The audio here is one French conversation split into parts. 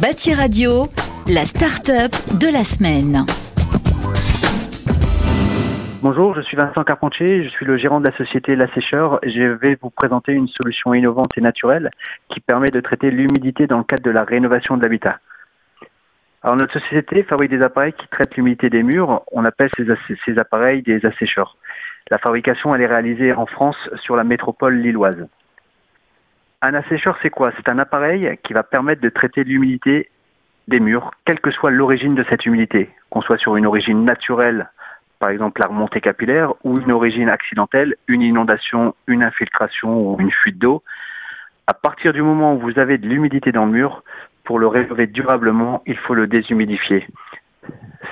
Bâti Radio, la start-up de la semaine. Bonjour, je suis Vincent Carpentier, je suis le gérant de la société La Sécheur. Je vais vous présenter une solution innovante et naturelle qui permet de traiter l'humidité dans le cadre de la rénovation de l'habitat. Alors notre société fabrique des appareils qui traitent l'humidité des murs. On appelle ces, ces appareils des assécheurs. La fabrication elle est réalisée en France sur la métropole lilloise. Un assécheur, c'est quoi? C'est un appareil qui va permettre de traiter l'humidité des murs, quelle que soit l'origine de cette humidité, qu'on soit sur une origine naturelle, par exemple la remontée capillaire, ou une origine accidentelle, une inondation, une infiltration ou une fuite d'eau. À partir du moment où vous avez de l'humidité dans le mur, pour le rénover durablement, il faut le déshumidifier.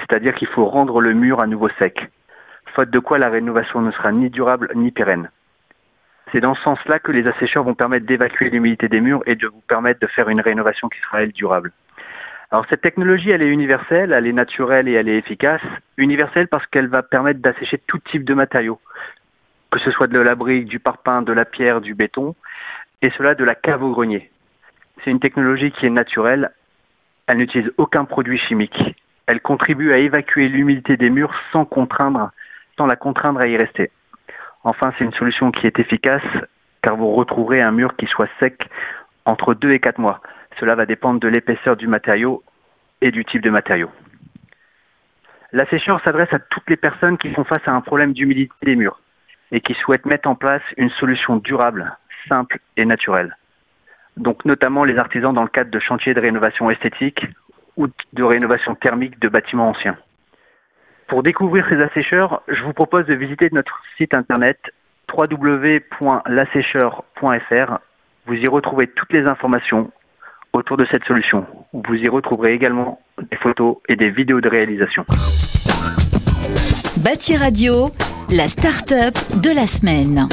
C'est-à-dire qu'il faut rendre le mur à nouveau sec. Faute de quoi la rénovation ne sera ni durable ni pérenne. C'est dans ce sens-là que les assécheurs vont permettre d'évacuer l'humidité des murs et de vous permettre de faire une rénovation qui sera, elle, durable. Alors cette technologie, elle est universelle, elle est naturelle et elle est efficace. Universelle parce qu'elle va permettre d'assécher tout type de matériaux, que ce soit de la brique, du parpaing, de la pierre, du béton, et cela de la cave au grenier. C'est une technologie qui est naturelle, elle n'utilise aucun produit chimique. Elle contribue à évacuer l'humidité des murs sans contraindre, sans la contraindre à y rester. Enfin, c'est une solution qui est efficace car vous retrouverez un mur qui soit sec entre 2 et 4 mois. Cela va dépendre de l'épaisseur du matériau et du type de matériau. La sécheur s'adresse à toutes les personnes qui font face à un problème d'humidité des murs et qui souhaitent mettre en place une solution durable, simple et naturelle. Donc notamment les artisans dans le cadre de chantiers de rénovation esthétique ou de rénovation thermique de bâtiments anciens. Pour découvrir ces assécheurs, je vous propose de visiter notre site internet www.lassécheur.fr. Vous y retrouvez toutes les informations autour de cette solution. Vous y retrouverez également des photos et des vidéos de réalisation. Bâti Radio, la start-up de la semaine.